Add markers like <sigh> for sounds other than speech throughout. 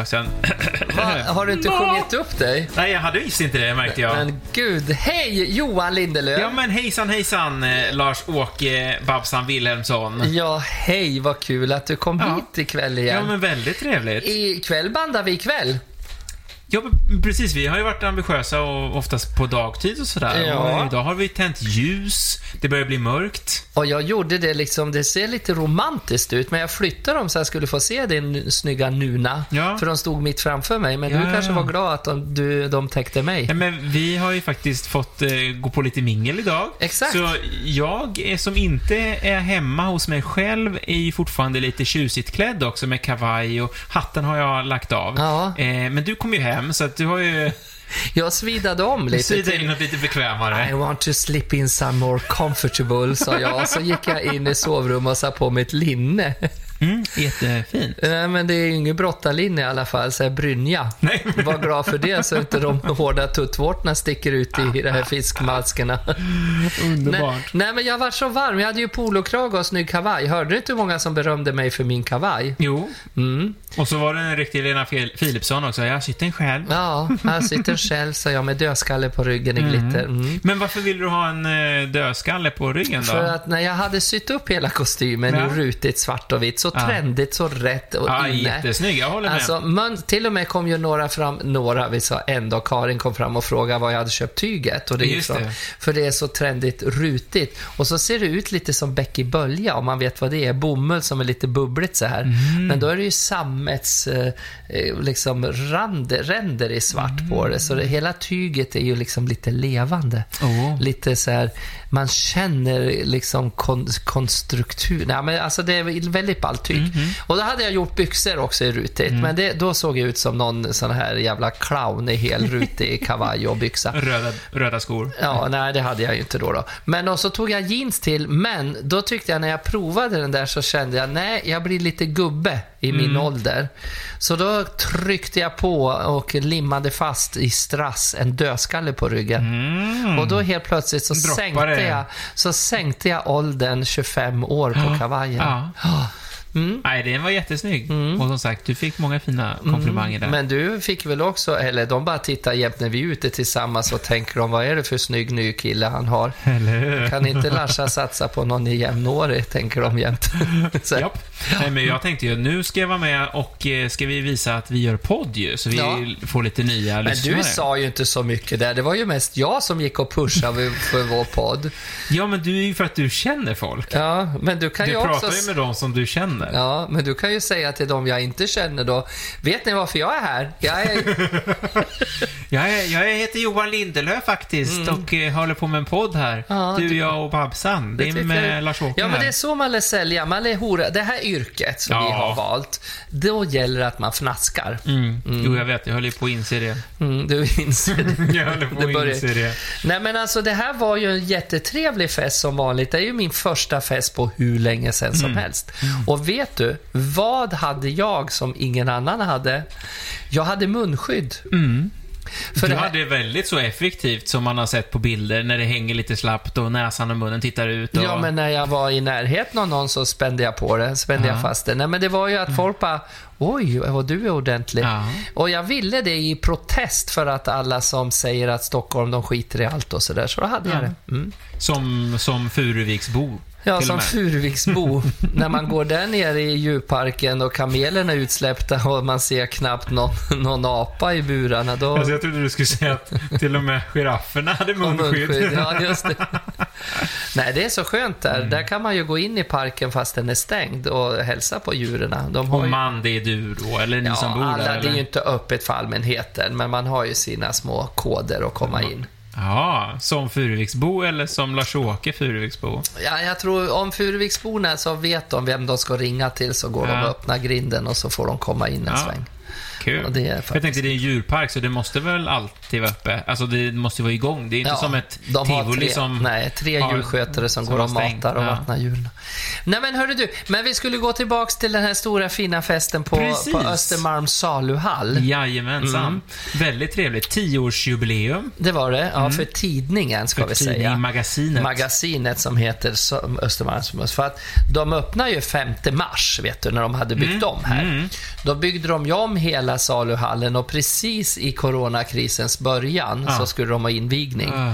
tag sedan. <laughs> Va, har du inte sjungit upp dig? Nej, jag hade visst inte det, märkte jag. Men gud, hej Johan Lindelöf. Ja, men hejsan hejsan, eh, Lars-Åke Babsan Wilhelmsson. Ja, hej, vad kul att du kom Ja. hit ikväll Ja, igen. men väldigt trevligt. Ikväll bandar vi ikväll. Ja, precis. Vi har ju varit ambitiösa och oftast på dagtid och sådär. Ja. Och idag har vi tänt ljus. Det börjar bli mörkt. Och jag gjorde det liksom, det ser lite romantiskt ut, men jag flyttade dem så jag skulle få se din snygga nuna. Ja. För de stod mitt framför mig, men Ja, du kanske var glad att de, du, de täckte mig. Ja, men vi har ju faktiskt fått eh, gå på lite mingel idag. Exakt. Så jag som inte är hemma hos mig själv är ju fortfarande lite tjusigt klädd också med kavaj och hatten har jag lagt av. Ja. Eh, men du kom ju hem så att du har ju Jag svidade om lite sida in något lite bekvämare. I want to slip in some more comfortable, sa jag. Och så gick jag in i sovrummet och sa på mig ett linne. Mm, jättefint. Nej, men det är ju inget brottarlinne i alla fall, så jag brynja. Nej. Var glad för det, så inte de hårda tuttvårtorna sticker ut i de här fiskmaskerna. Underbart. Nej, nej, men jag var så varm. Jag hade ju polokrage och snygg kavaj. Hörde du inte hur många som berömde mig för min kavaj? Jo, Mm. och så var det en riktig Lena Philipsson också. Jag sitter en själv. Ja, här sitter själv, sa jag, med dödskalle på ryggen i glitter. Mm. Men varför vill du ha en eh, dödskalle på ryggen då? För att när jag hade sytt upp hela kostymen Ja. i rutigt svart och vitt, så Ja. trendigt, så rätt och Ja, inne. jättesnygg. Jag håller med. Alltså, man, till och med kom ju några fram, några, vi sa en dag, Karin kom fram och frågade var jag hade köpt tyget. Och det är Just ifrån, det. För det är så trendigt rutigt. Och så ser det ut lite som Becky Bölja, om man vet vad det är. Bomull som är lite bubbligt så här. Mm. Men då är det ju sammets, eh, eh, liksom rande, ränder i svart på det. Så det, hela tyget är ju liksom lite levande. Åh. Lite så här, man känner liksom kon, konstruktur. Nej, men alltså det är väldigt ballt tyg. Mhm. Och då hade jag gjort byxor också i rutigt. Mm. Men det, då såg jag ut som någon sån här jävla clown i helrutig <laughs> kavaj och byxa. Röda, röda skor. Ja, nej det hade jag ju inte då, då. Men och så tog jag jeans till, men då tyckte jag när jag provade den där så kände jag, nej, jag blir lite gubbe i min Mm. ålder. Så då tryckte jag på och limmade fast i strass en dödskalle på ryggen. Mm. Och då helt plötsligt så sänkte, jag, så sänkte jag åldern 25 år på kavajen. Ja. Mm. Nej, den var jättesnygg. Och som sagt, du fick många fina komplimanger där. Men du fick väl också, eller de bara tittar jämt när vi är ute tillsammans och tänker de, vad är det för snygg ny kille han har? Kan inte Larsa satsa på någon jämnårig, tänker de jämt. <laughs> Så, Japp. Nej, men jag tänkte ju, nu ska jag vara med och eh, ska vi visa att vi gör podd ju, så vi Ja. får lite nya Men lyssnare. du sa ju inte så mycket där. Det var ju mest jag som gick och pushade för vår podd. Ja, men du är ju för att du känner folk. Ja, men du kan Du ju pratar också... ju med dem som du känner. Ja, men du kan ju säga till dem jag inte känner då. Vet ni varför jag är här? Jag är... <laughs> Jag, är, jag heter Johan Lindelöf faktiskt och eh, håller på med en podd här. Mm. Ja, du, det- jag och Babsan. Det är med Lars-Åke Ja, men det är så man lär sälja. Man lär hora. Det här yrket som Ja. vi har valt, då gäller det att man fnaskar. Mm. Jo, jag vet. Jag höll ju på att inse det. Mm, du inser det. <laughs> Jag höll på att inse det. Nej men alltså det här var ju en jättetrevlig fest som vanligt. Det är ju min första fest på hur länge sedan Mm. som helst. Och vet du, vad hade jag som ingen annan hade? Jag hade munskydd. För Mm. du det här- hade väldigt så effektivt som man har sett på bilder när det hänger lite slappt och näsan och munnen tittar ut. Och... Ja, men när jag var i närheten av någon så spände jag på det, spände jag Ja. fast det. Nej, men det var ju att folk bara, oj, vad du är ordentlig. Ja. Och jag ville det i protest för att alla som säger att Stockholm, de skiter i allt och sådär. Så då hade jag Ja. det. Mm. Som, som Furuviksbo. Ja, som. Furuviksbo. <laughs> när man går där nere i djurparken och kamelerna är utsläppta och man ser knappt någon, någon apa i burarna. Då... Alltså, jag trodde du skulle säga att till och med girafferna hade munskydd. Ja, just det. <laughs> <laughs> Nej, det är så skönt där. Där kan man ju gå in i parken fast den är stängd och hälsa på djuren. De har Och man, det är du då? Eller ni Ja, som bor alla, där? det är Eller? ju inte öppet för allmänheten, men man har ju sina små koder att komma in. Ja, som Furuviksbo eller som Lars-Åke Furuviksbo? Ja, jag tror om Furuviksborna så vet de vem de ska ringa till så går de Ja. och öppnar grinden och så får de komma in en Ja. sväng. Kul. Och det är faktiskt- jag tänkte det är en djurpark, så det måste väl alltid vara öppet? Alltså det måste vara igång. Det är inte som ett tivoli tre, som... Nej, tre har- djurskötare som, som går och matar och Ja. vattnar djuren. Nej men hörru du, men vi skulle gå tillbaks till den här stora fina festen på, Precis. på Östermalms saluhall. Jajamensan. Mm. Väldigt trevligt. Tioårsjubileum. Det var det, ja för tidningen ska Mm. För vi säga. tidning Magasinet. Magasinet som heter Östermalms. För att de öppnar ju 5 mars, vet du, när de hade byggt om här. mm. Då byggde de ju om hela saluhallen och precis i coronakrisens början Ja. så skulle de ha invigning. Ah.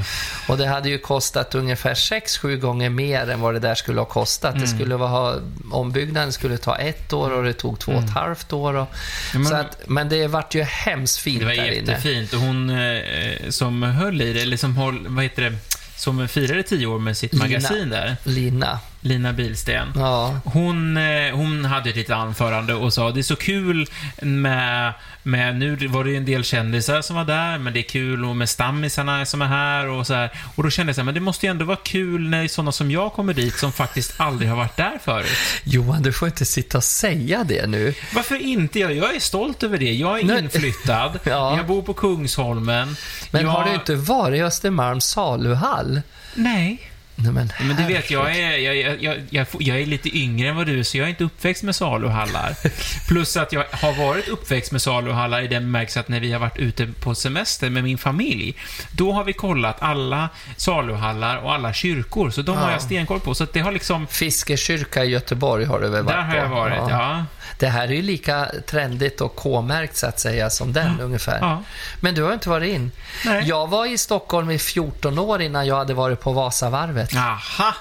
Och det hade ju kostat ungefär 6-7 gånger mer än vad det där skulle ha kostat. Mm. Det skulle vara, ombyggnaden skulle ta ett år och det tog två och ett halvt år. Och, Mm. Ja, men- så att, men det vart ju hemskt fint Det var där inne. jättefint. Och hon eh, som höll i det, eller som håll, vad heter det, som firade tio år med sitt Lina. magasin där, Lina. Lina Bilsten. Ja. Hon, eh, hon hade ett litet anförande och sa det är så kul med, med, nu var det ju en del kändisar som var där, men det är kul och med stammisarna som är här och så här. Och då kände jag så här, men det måste ju ändå vara kul när sådana som jag kommer dit som faktiskt aldrig har varit där förut. Johan, du får inte sitta och säga det nu. Varför inte? Jag, jag är stolt över det. Jag är Nej. inflyttad. <laughs> Ja. Jag bor på Kungsholmen. Men jag... har du inte varit i Östermalms saluhall? Nej. Nej, men, Men du vet, jag är, jag, jag, jag, jag, är lite yngre än vad du är, så jag är inte uppväxt med saluhallar. <laughs> Plus att jag har varit uppväxt med saluhallar i den bemärkelsen att när vi har varit ute på semester med min familj, då har vi kollat alla saluhallar och alla kyrkor, så de har Ja. jag stenkoll på. Så det har liksom... Fiskekyrka i Göteborg har du väl varit Där har jag varit, ja. Det här är ju lika trendigt och K-märkt så att säga som den ungefär. ja. Men du har inte varit in. Nej. Jag var i Stockholm i 14 år innan jag hade varit på Vasavarvet. 啊哈。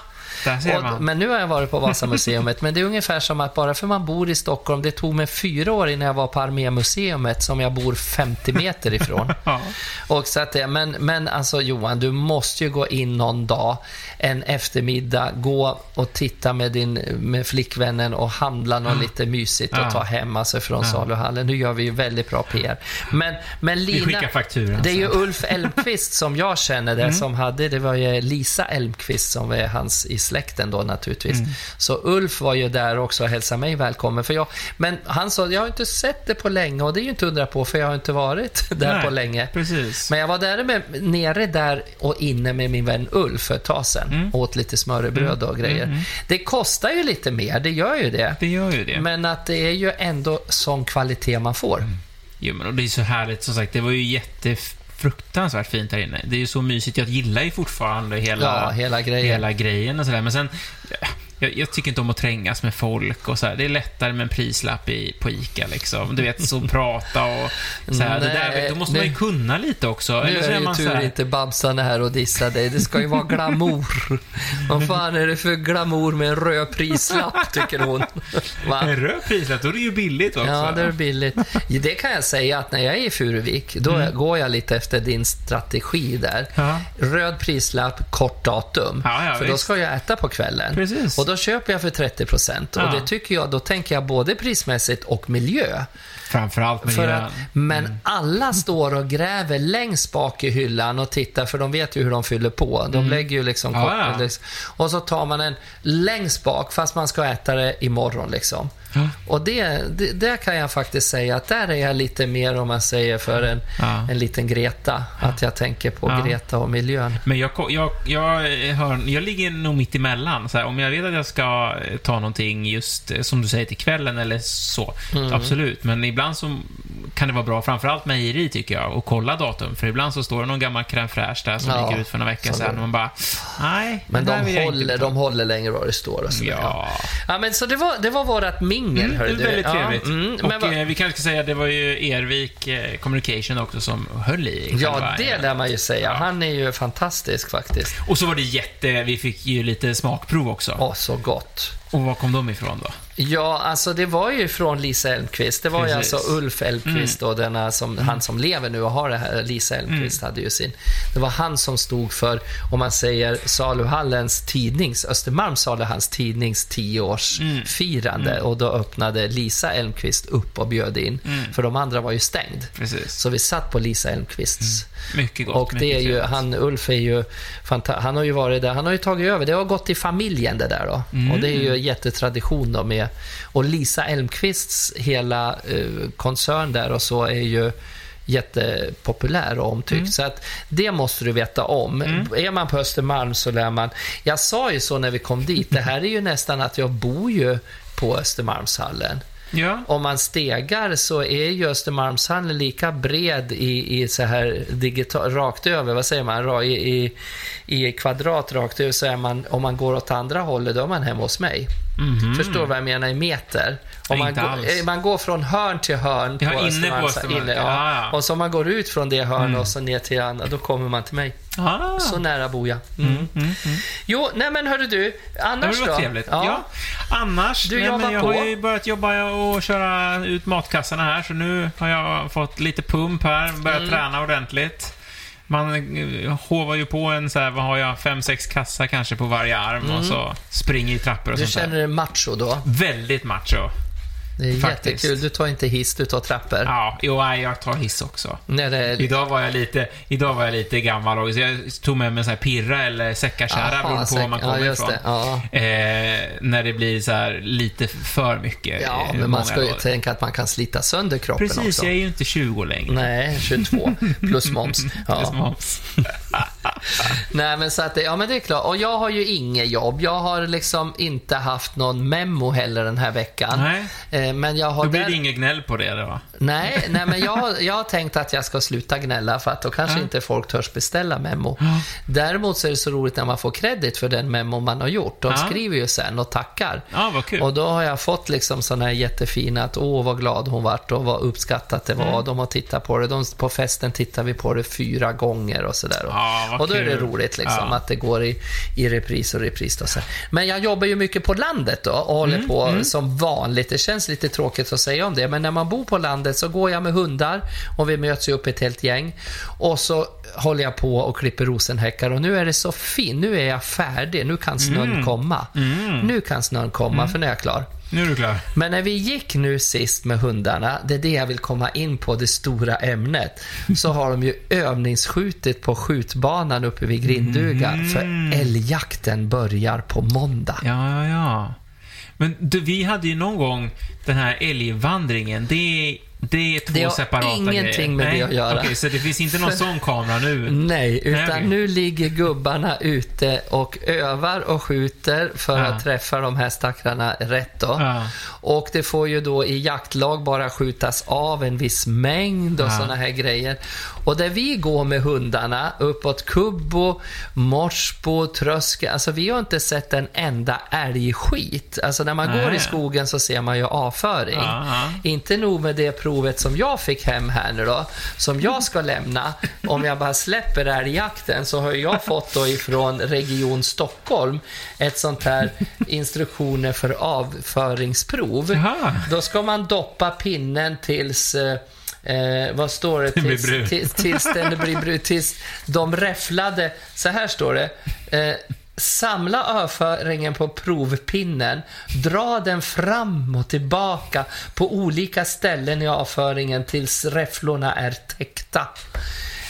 Och, men nu har jag varit på Vasamuseet. <laughs> men det är ungefär som att bara för man bor i Stockholm, det tog mig fyra år innan jag var på Armémuseet som jag bor 50 meter ifrån. <laughs> Ja. Och så att det, men, men alltså Johan, du måste ju gå in någon dag, en eftermiddag, gå och titta med, din, med flickvännen och handla något lite mysigt och Ja. ta hem alltså från Ja. saluhallen. Nu gör vi ju väldigt bra PR. Men, men Lina, fakturan det är ju. Ulf Elmqvist som jag känner det, som hade, det var ju Lisa Elmqvist som var hans i släkten då naturligtvis. Så Ulf var ju där också och hälsade mig välkommen. För jag, men han sa, jag har inte sett det på länge och det är ju inte undra på för jag har inte varit <laughs> där Nej, på länge. Precis. Men jag var där med, nere där och inne med min vän Ulf för ett tag sedan. Mm. Åt lite smörrebröd och grejer. Det kostar ju lite mer, det gör ju det. Det gör ju det. Men att det är ju ändå sån kvalitet man får. Jo, men och det är så härligt, som sagt, det var ju jättefruktansvärt fint här inne. Det är ju så mysigt, jag gillar ju fortfarande hela, Ja, hela grejen. hela grejen och sådär. Men sen, jag, jag tycker inte om att trängas med folk och så här. Det är lättare med en prislapp i, på ICA liksom. Du vet, så <laughs> prata och så här. Det där, Nej, då måste nu- man ju kunna lite också. Nu är det man ju tur här, inte Babsan är här och dissar dig. Det ska ju vara glamour. <laughs> Vad fan är det för glamour med en röd prislapp, tycker hon. <laughs> Va? en röd prislapp, då är det ju billigt också. Ja, det är billigt. Det kan jag säga att när jag är i Furuvik, då går jag lite efter din strategi där. Ja. Röd prislapp, kort datum. Ja, ja, för då visst. ska jag äta på kvällen. Precis. Och då köper jag för 30 procent. Och Ja. det tycker jag, då tänker jag både prismässigt och miljö. Framförallt med För att, men alla står och gräver längst bak i hyllan och tittar, för de vet ju hur de fyller på. De lägger ju liksom... Mm. Ja, ja. Och så tar man en längst bak, fast man ska äta det imorgon liksom. Ja. Och det, det, där kan jag faktiskt säga att där är jag lite mer, om man säger, för en, Ja. en liten Greta. Att jag tänker på. Greta och miljön. Men jag, jag, jag, hör, jag ligger nog mitt emellan. Så här, om jag vet att jag ska eh, ta någonting just, eh, som du säger, till kvällen eller så. Mm. Absolut. Men ibland så kan det vara bra, framförallt mejeri tycker jag, att kolla datum. För ibland så står det någon gammal crème fraîche där som Ja, gick ut för några veckor sedan. Och man bara, nej, Men de håller, de håller längre vad det står och sådär. Ja. ja, men så det var, det var vårat mingel, Mm, hörru det du. väldigt Ja, trevligt. mm, och vad- eh, vi kanske ska säga det var ju Ervik eh, Communication också som höll i Ja, det lär man ju säga. Ja. Han är ju fantastisk faktiskt. Och så var det jätte... Vi fick ju lite smakprov också. Åh, så gott. Och var kom de ifrån då? Ja, alltså det var ju från Lisa Elmqvist. Det var Precis. ju alltså Ulf Elmqvist då, denna som, han som lever nu och har det här. Lisa Elmqvist hade ju sin. Det var han som stod för, om man säger Saluhallens tidnings, Östermalms Saluhalls tidnings tioårsfirande. Och då öppnade Lisa Elmqvist upp och bjöd in. För de andra var ju stängd. Precis. Så vi satt på Lisa Elmqvists. Mycket gott. Och det är ju, han, Ulf är ju han har ju varit där, han har ju tagit över, det har gått i familjen det där då. Mm. Och det är ju jättetradition då med... Och Lisa Elmqvists hela eh, koncern där och så är ju jättepopulär och omtyckt. Mm. Så att det måste du veta om. Är man på Östermalm så lär man... Jag sa ju så när vi kom dit, det här är ju nästan att jag bor ju på Östermalmshallen. Ja. Om man stegar så är ju Östermalmshallen lika bred i, i så här digital, rakt över, vad säger man, i, i, i kvadrat rakt över, så är man, om man går åt andra hållet, då är man hemma hos mig. Mhm. Förstår vad jag menar i meter? Om man, går, eh, man går från hörn till hörn Ja, på inne på Östermalms- Östermalm. inne, Ja, ja. ja. Och så om man går ut från det hörnet och så ner till andra, då kommer man till mig. Ah. Så nära bor jag. Mm. Jo, nej men hörru du, Ja, annars det var då? trevligt. Ja. Annars, Du nej, men jag på. har ju börjat jobba och köra ut matkassarna här, så nu har jag fått lite pump här, börjat Mm. träna ordentligt. Man eh, hovar ju på en så här, vad har jag, fem, sex kassar kanske på varje arm och så springer i trappor och Mm. Du sånt känner där. dig macho då? Väldigt macho. Det är Faktiskt. jättekul. Du tar inte hiss, du tar trappor. Ja, jo, nej, jag tar hiss också. Det är... Idag var jag lite, idag var jag lite gammal och jag tog med mig en sån här pirra eller säckarkärra Aha, beroende på var man kommer ja, ifrån. det. Ja. Eh, när det blir så här lite för mycket. Ja, eh, men man ska ju dagar. tänka att man kan slita sönder kroppen Precis, också. jag är ju inte 20 längre. Nej, 22 <laughs> plus moms. Plus Ja. moms. <laughs> Nej, men så att det, ja men det är klart. Och jag har ju inget jobb. Jag har liksom inte haft någon memo heller den här veckan. Nej. Eh, Men jag har Då blir där- det inget gnäll på det då? Nej, nej men jag, jag har tänkt att jag ska sluta gnälla för att då kanske Ja. inte folk törs beställa memo. Däremot så är det så roligt när man får credit för den memo man har gjort. De Ja. skriver ju sen och tackar. Ja, vad kul. Och då har jag fått liksom sådana här jättefina att åh vad glad hon vart och vad uppskattat det Mm. var. De har tittat på det. De, på festen tittar vi på det fyra gånger och sådär. Ja, vad och då är det roligt liksom Ja. att det går i, i repris och repris. Då, så. Men jag jobbar ju mycket på landet då och håller Mm, på som vanligt. Det känns lite tråkigt att säga om det, men när man bor på landet så går jag med hundar och vi möts ju upp ett helt gäng. Och så håller jag på och klipper rosenhäckar och nu är det så fint. Nu är jag färdig. Nu kan snön Mm. komma. Nu kan snön komma, för nu är jag klar. Nu är du klar. Men när vi gick nu sist med hundarna, det är det jag vill komma in på, det stora ämnet, så har de ju övningsskjutit på skjutbanan uppe vid Grinduga, Mm. för älgjakten börjar på måndag. Ja, ja, ja. Men du, vi hade ju någon gång den här älgvandringen. Det, det är två Det har separata ingenting grejer. med det Nej, att göra. Okej, så det finns inte någon <laughs> sån kamera nu? Nej, utan okej. nu ligger gubbarna ute och övar och skjuter för Ja. att träffa de här stackarna rätt då. Ja. Och det får ju då i jaktlag bara skjutas av en viss mängd och Ja. sådana här grejer. Och där vi går med hundarna uppåt Kubbo, Morsbo, Tröske, alltså vi har inte sett en enda älgskit. Alltså när man Nej. går i skogen så ser man ju avföring. Ja. Inte nog med det provet som jag fick hem här nu då, som jag ska lämna. Om jag bara släpper älgjakten så har jag fått då ifrån Region Stockholm ett sånt här instruktioner för avföringsprov. Jaha. Då ska man doppa pinnen tills eh, Eh, vad står det? Tills, tills, tills den blir brun. Tills de räfflade. Så här står det. Eh, Samla överföringen på provpinnen. Dra den fram och tillbaka på olika ställen i avföringen tills räfflorna är täckta.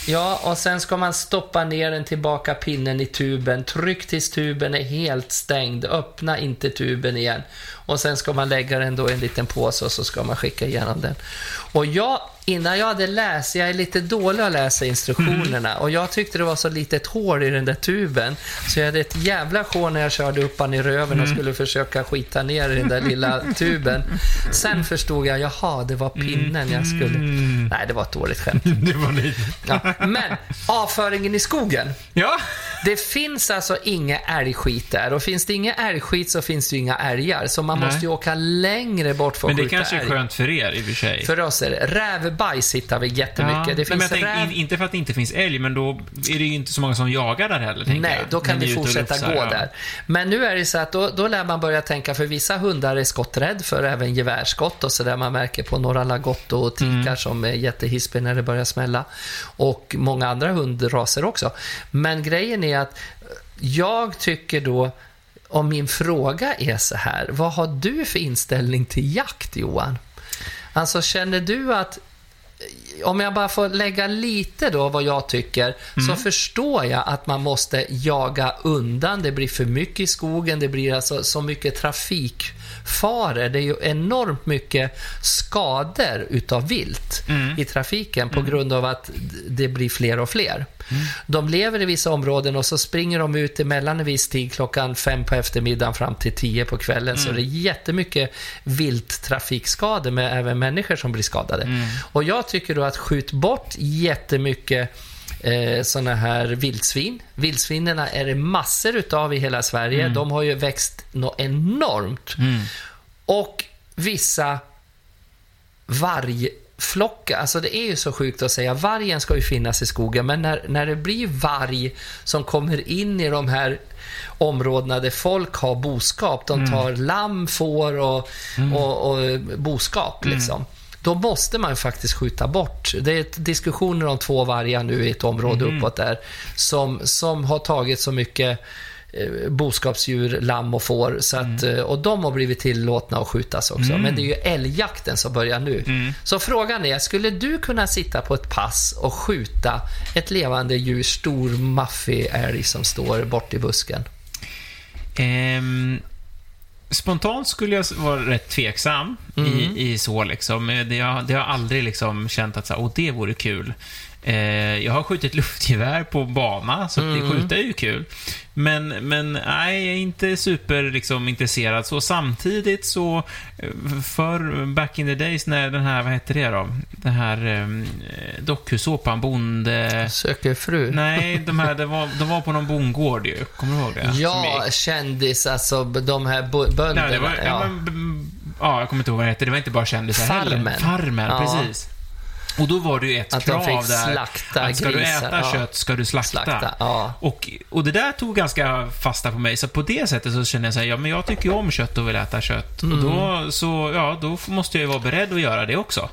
Ja, och sen ska man stoppa ner den tillbaka pinnen i tuben. Tryck tills tuben är helt stängd. Öppna inte tuben igen. Och sen ska man lägga den då i en liten påse och så ska man skicka igenom den. Och jag, innan jag hade läst, jag är lite dålig att läsa instruktionerna och jag tyckte det var så litet hål i den där tuben så jag hade ett jävla sjå när jag körde upp han i röven och skulle försöka skita ner i den där lilla <laughs> tuben. Sen förstod jag, jaha, det var pinnen jag skulle... Nej, det var ett dåligt skämt. <laughs> Det var lite... Ja, men avföringen i skogen. Ja. Det finns alltså inga älgskit där och finns det inga älgskit så finns det ju inga älgar. Så man Nej. måste ju åka längre bort för att Men det skjuta kanske är älg. skönt för er i och för sig. För oss är det rävbajs hittar vi jättemycket. Det Nej, men finns jag tänker, räv... in, inte för att det inte finns älg, men då är det ju inte så många som jagar där heller, Nej, jag. då kan och fortsätta lufsar, gå ja. där. Men nu är det så att då, då lär man börja tänka, för vissa hundar är skotträdd för även gevärsskott och så där man märker på några lagotto och tikar Mm. som är jättehispiga när det börjar smälla. Och många andra hundraser också. Men grejen är att jag tycker då, om min fråga är så här, vad har du för inställning till jakt Johan? Alltså känner du att om jag bara får lägga lite då vad jag tycker, så förstår jag att man måste jaga undan. Det blir för mycket i skogen, det blir alltså så mycket trafikfaror. Det är ju enormt mycket skador utav vilt i trafiken på grund av att det blir fler och fler. De lever i vissa områden och så springer de ut emellan en viss tid, klockan fem på eftermiddagen fram till tio på kvällen. Så det är jättemycket vilttrafikskador med även människor som blir skadade. Och jag tycker då att skjut bort jättemycket eh, sådana här vildsvin. Vildsvinen är det massor utav i hela Sverige. De har ju växt något enormt. Och vissa vargflockar, alltså det är ju så sjukt att säga, vargen ska ju finnas i skogen, men när, när det blir varg som kommer in i de här områdena där folk har boskap, de tar lamm, får och, och, och boskap liksom. Då måste man faktiskt skjuta bort. Det är diskussioner om två vargar nu i ett område uppåt där som, som har tagit så mycket eh, boskapsdjur, lamm och får. Så att, eh, och de har blivit tillåtna att skjutas också. Men det är ju älgjakten som börjar nu. Så frågan är, skulle du kunna sitta på ett pass och skjuta ett levande djur, stor maffig älg som står bort i busken? Ehm, spontant skulle jag vara rätt tveksam i, i så liksom. Eh, Det, jag, det har aldrig liksom känt att så, här, Åh, det vore kul. Eh, jag har skjutit <laughs> luftgevär på bana, så att det skjuta är ju kul. Men, men nej, jag är inte super liksom, intresserad. Så samtidigt så, eh, för back in the days när den här, vad hette det då? Den här eh, dokusåpan, Bonde... Söker fru? Nej, <laughs> de här, det var, de var på någon bondgård ju. Kommer du ihåg det? Ja, gick. kändis, alltså de här bönderna. Nej, var, ja. ja. men, ja, jag kommer inte ihåg vad det hette. Det var inte bara kändisar Farmen. heller. Farmen, Ja. precis. Och då var det ju ett Att de krav fick där. slakta att ska du äta ja. kött ska du slakta. Slakta, ja. och, och det där tog ganska fasta på mig. Så på det sättet så kände jag så här, ja men jag tycker ju om kött och vill äta kött. Och Mm. då, så, ja, då måste jag ju vara beredd att göra det också.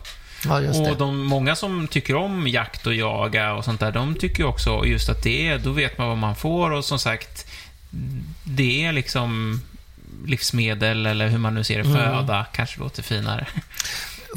Ja, Och de, många som tycker om jakt och jaga och sånt där, de tycker ju också just att det är, då vet man vad man får och som sagt, det är liksom livsmedel eller hur man nu ser det, Mm. föda, kanske låter finare.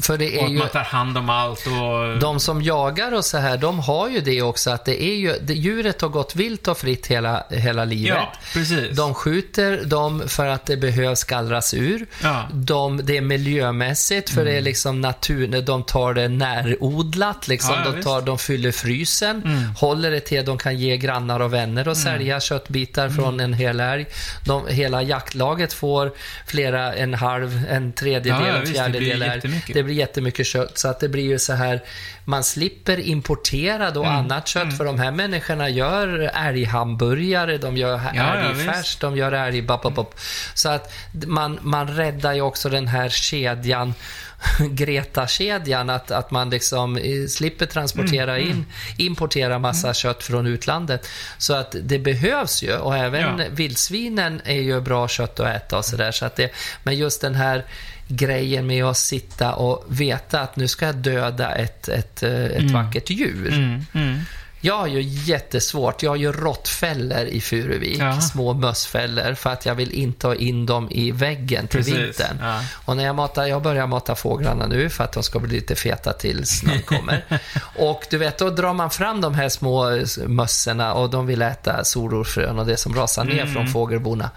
För det Och är att ju... man tar hand om allt och... De som jagar och så här, de har ju det också att det är ju, det, djuret har gått vilt och fritt hela, hela livet. ja, precis. De skjuter dem för att det behövs gallras ur. Ja. Mm. De, det är miljömässigt för det är liksom natur, de tar det närodlat, liksom. Ja, ja, de, tar, de fyller frysen, håller det till de kan ge grannar och vänner och sälja köttbitar från en hel älg. De, hela jaktlaget får flera, en halv, en tredjedel, en visst, det blir fjärdedel. Det blir jättemycket kött, så att det blir ju så här, man slipper importerad och Mm. annat kött, för de här människorna gör älghamburgare, de gör Ja, ja, älgfärs, de gör älg... Bop, bop, bop. Så att man, man räddar ju också den här kedjan, <laughs> Greta-kedjan, att, att man liksom eh, slipper transportera Mm, in, importera massa kött från utlandet. Så att det behövs ju, och även Ja. vildsvinen är ju bra kött att äta och sådär. Så att det, men just den här grejen med att sitta och veta att nu ska jag döda ett, ett, eh, ett vackert djur. Mm, mm. Jag har ju jättesvårt. Jag har ju råttfällor i Furuvik, Ja. små mössfällor, för att jag vill inte ha in dem i väggen till Precis, vintern. ja. Och när jag matar, jag börjar mata fåglarna nu för att de ska bli lite feta till snön kommer. <laughs> och du vet, då drar man fram de här små mössorna och de vill äta solrosfrön och det som rasar ner Mm. från fågelborna.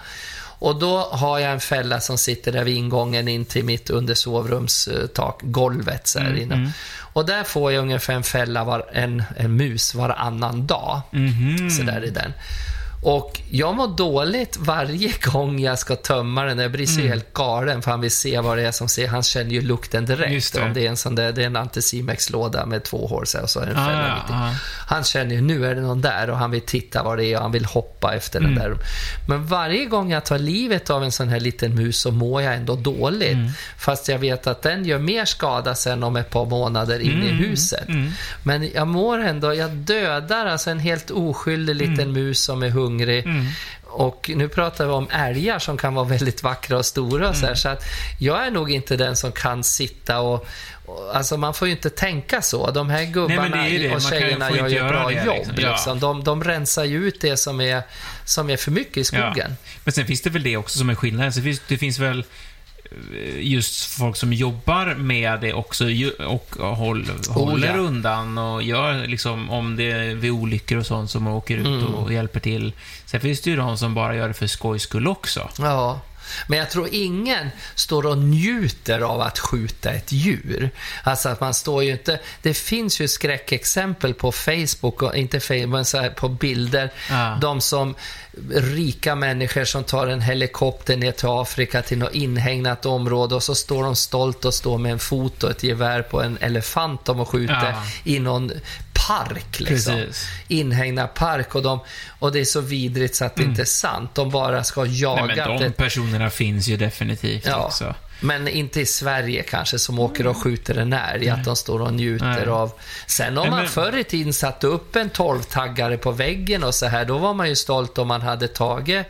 Och då har jag en fälla som sitter där vid ingången in till mitt under sovrumstak, golvet så här Mm, inne. Och där får jag ungefär en fälla, var, en, en mus varannan dag. Mhm. Så där i den. Och jag mår dåligt varje <laughs> gång jag ska tömma den. Jag blir så Mm. helt galen för han vill se vad det är som ser. Han känner ju lukten direkt. det. Om det är en sån där, det är en Anticimex-låda med två hål så här, och så är det en Ah, fälla ja. Han känner ju, nu är det någon där och han vill titta vad det är och han vill hoppa efter Mm. den där. Men varje gång jag tar livet av en sån här liten mus så mår jag ändå dåligt. Mm. Fast jag vet att den gör mer skada sen om ett par månader in i Mm, huset. Men jag mår ändå, jag dödar alltså en helt oskyldig liten Mm. mus som är hungrig. Och nu pratar vi om älgar som kan vara väldigt vackra och stora och så, Mm. här, så att jag är nog inte den som kan sitta och, och Alltså man får ju inte tänka så. De här gubbarna Nej, det det. och tjejerna gör ju bra det, jobb. liksom. Liksom. Ja. De, de rensar ju ut det som är, som är för mycket i skogen. Men sen finns det väl det också som är skillnaden. Så det finns väl just folk som jobbar med det också och håll, håller ja. undan och gör liksom, om det är vid olyckor och sånt som åker ut Mm. och hjälper till. Sen finns det ju de som bara gör det för skojs skull också. Ja. Men jag tror ingen står och njuter av att skjuta ett djur. Alltså att man står ju inte... Det finns ju skräckexempel på Facebook, och inte Facebook, men så här på bilder. Ja. De som rika människor som tar en helikopter ner till Afrika till något inhägnat område och så står de stolt och står med en fot och ett gevär på en elefant de skjuter Ja. i någon park. Liksom. Precis. Park och, de, och det är så vidrigt så att det inte är sant. De bara ska jaga Nej, men de ett personerna finns ju definitivt Ja, också. men inte i Sverige kanske som åker och skjuter en älg, att de står och njuter Nej. av. Sen om Nej, man förr i tiden satte upp en 12-taggare på väggen och så här, då var man ju stolt om man hade tagit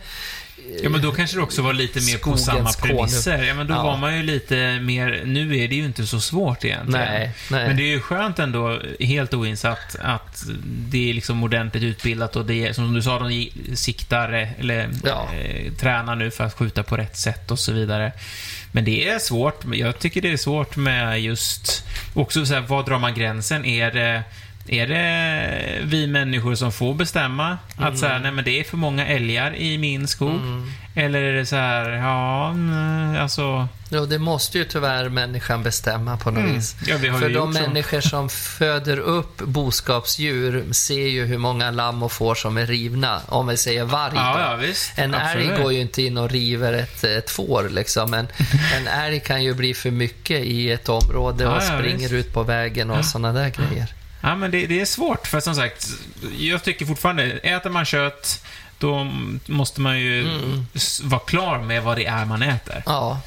Ja, men då kanske det också var lite mer på samma premisser. Ja, men då Ja. var man ju lite mer... Nu är det ju inte så svårt egentligen. Nej, nej. Men det är ju skönt ändå, helt oinsatt, att det är liksom ordentligt utbildat och det är, som du sa, de siktar eh, eller Ja. eh, tränar nu för att skjuta på rätt sätt och så vidare. Men det är svårt. Jag tycker det är svårt med just... Också så här, var drar man gränsen? Är det... Är det vi människor som får bestämma att så här, Mm. nej men det är för många älgar i min skog? Eller är det så här, ja, alltså... Ja, det måste ju tyvärr människan bestämma på något Mm. vis. Ja, För de gjort så. människor som föder upp boskapsdjur ser ju hur många lamm och får som är rivna. Om vi säger varg Ja, ja. En Absolut. älg går ju inte in och river ett, ett får liksom. Men <laughs> en älg kan ju bli för mycket i ett område och springer visst. ut på vägen och Ja. sådana där grejer. Ja, men det, det är svårt, för som sagt, jag tycker fortfarande, äter man kött, då måste man ju Mm. vara klar med vad det är man äter. Ja,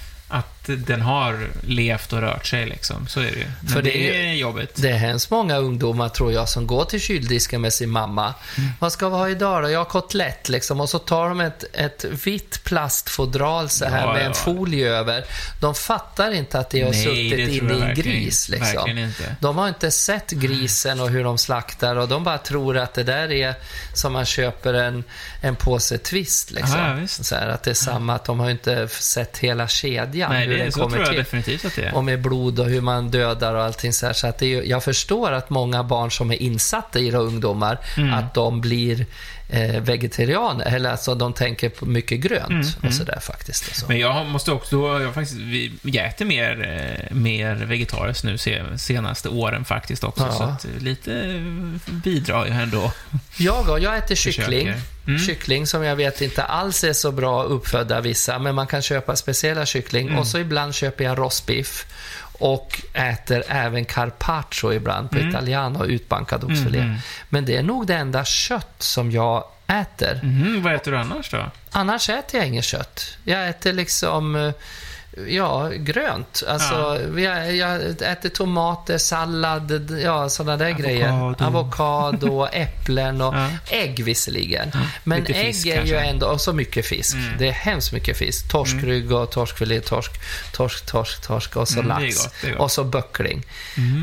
Att den har levt och rört sig, liksom. Så är det ju. Men För det, det är jobbigt. det är hemskt många ungdomar tror jag som går till kyldisken med sin mamma. Mm. Vad ska vi ha idag då? Jag har kotlett liksom. Och så tar de ett, ett vitt plastfodral så här Ja, med en ja. folie över. De fattar inte att det har Nej, suttit inne i en gris. Liksom. De har inte sett grisen och hur de slaktar och de bara tror att det där är som man köper en, en påse twist. Liksom. Ja, ja, så här, att det är samma, att de har inte sett hela kedjan. Nej, hur det, den kommer tror jag till definitivt att det är. och med blod och hur man dödar och allting så här. Så att det är, jag förstår att många barn som är insatta i det, ungdomar, Mm. att de blir vegetarianer. Eller alltså de tänker på mycket grönt Mm, och sådär faktiskt. Och så. Men jag måste också, jag faktiskt, vi- jag äter mer, eh, mer vegetariskt nu se, senaste åren faktiskt också. Ja. Så att eh, lite eh, bidrar jag ändå. Jag då, jag äter kyckling. Mm. Kyckling som jag vet inte alls är så bra uppfödda vissa, men man kan köpa speciella kyckling. Mm. Och så ibland köper jag rostbiff. Och äter även carpaccio ibland på italiano, utbankad oxfilé. Mm, mm. Men det är nog det enda kött som jag äter. Mhm, vad äter du annars då? Annars äter jag inget kött. Jag äter liksom, eh, ja, grönt. Alltså, jag, jag äter tomater, sallad, ja, sådana där grejer. Avokado. Avokado, äpplen och Ja. ägg visserligen. Men lite ägg fisk är kanske. ju ändå, och så mycket fisk. Mm. Det är hemskt mycket fisk. Torskrygg och torskfilé, torsk, torsk, torsk, torsk och så Mm, lax. gott. Och så böckling.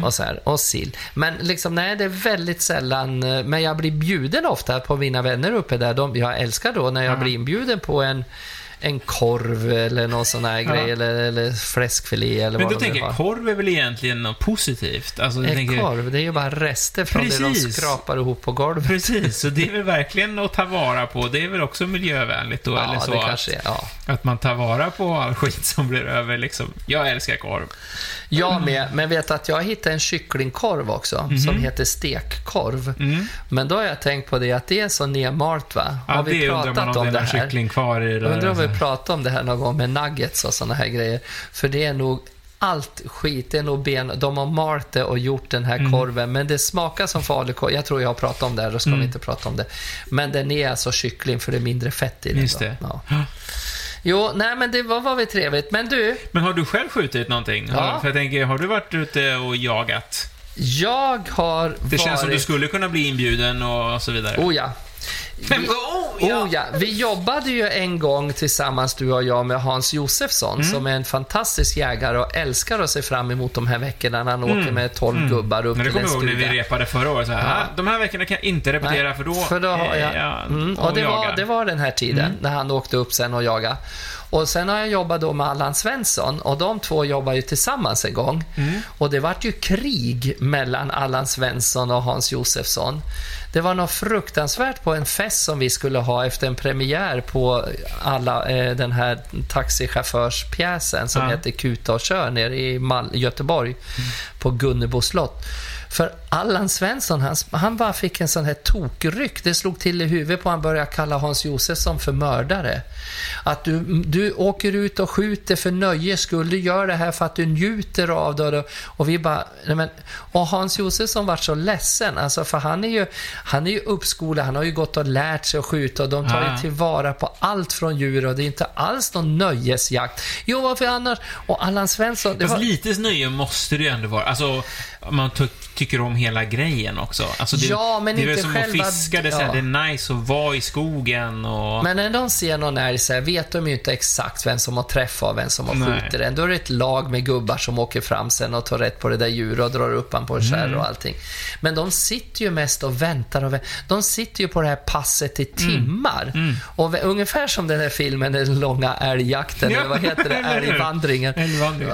Och, så här, och sill. Men liksom, nej, det är väldigt sällan. eh, Men jag blir bjuden ofta på mina vänner uppe där. De, jag älskar då när jag Ja. blir inbjuden på en, en korv eller någon sån här Ja. grej. Eller, eller fläskfilé eller Men vad då tänker jag, korv är väl egentligen något positivt? Alltså, En tänker, korv, det är ju bara rester från det de Precis. skrapar ihop på golvet. Precis, så det är väl <laughs> verkligen att ta vara på. Det är väl också miljövänligt då, eller Ja, så? det att, kanske är. Ja. att man tar vara på all skit som blir över, liksom. Jag älskar korv. Jag med, men vet att jag hittade en kycklingkorv också, som heter stekkorv. Mm. Men då har jag tänkt på det att det är så nedmalt va? Ja, har vi pratat om det det är här? kyckling kvar i det. Undrar om vi pratat om det här någon gång med nuggets och sådana här grejer. För det är nog allt skit, det är nog ben. De har malt det och gjort den här Mm. korven, men det smakar som falukorv. Jag tror jag har pratat om det här, då ska Mm. vi inte prata om det. Men den är alltså kyckling för det är mindre fett i den. Just det. Ja. Jo, nej men det var, var väl trevligt. Men du, Men har du själv skjutit någonting? Ja. För jag tänker, har du varit ute och jagat? jag har Det varit... känns som du skulle kunna bli inbjuden och så vidare. Oh ja. Men, oh, Oh ja, vi jobbade ju en gång tillsammans du och jag med Hans Josefsson Mm. som är en fantastisk jägare och älskar att se fram emot de här veckorna när han åker med 12 gubbar upp Men det till en kommer ihåg när stuga. vi repade förra året. Så här, Ja. "Ah, De här veckorna kan jag inte repetera Nej, för då för då har jag, jag mm, och det, var, jagar." det var den här tiden Mm. när han åkte upp sen och jagade. Och sen har jag jobbat då med Allan Svensson och de två jobbar ju tillsammans en gång. Mm. Och det vart ju krig mellan Allan Svensson och Hans Josefsson. Det var något fruktansvärt på en fest som vi skulle ha efter en premiär på alla, eh, den här taxichaufförspjäsen som Ja. heter Kuta och kör nere i Mal- Göteborg på Gunnebo slott. För Allan Svensson, han, han bara fick en sån här tokryck. Det slog till i huvudet på han började kalla Hans Josefsson för mördare. Att du, du åker ut och skjuter för nöjes skull. Du gör det här för att du njuter av det. Och vi bara, nej men, och Hans Josefsson var så ledsen. Alltså för han är ju, han är ju uppskolad. Han har ju gått och lärt sig att skjuta och de tar Ja. ju tillvara på allt från djur och det är inte alls någon nöjesjakt. Jo, varför annars? Och Allan Svensson, det Fast var, lite nöje måste det ju ändå vara. Alltså, man ty tycker om hela grejen också. Alltså, det, Ja, men det är inte som själva- att fiska, det är, här, ja. det är nice att vara i skogen och... Men när de ser någon älg så här, vet de ju inte exakt vem som har träffat och vem som har skjutit den. Då är det ett lag med gubbar som åker fram sen och tar rätt på det där djuret och drar upp han på en kärra Mm. och allting. Men de sitter ju mest och väntar och väntar. De sitter ju på det här passet i Mm. timmar. Och v- ungefär som den här filmen, Den långa älgjakten, Ja, eller vad heter det? <laughs> Älgvandringen.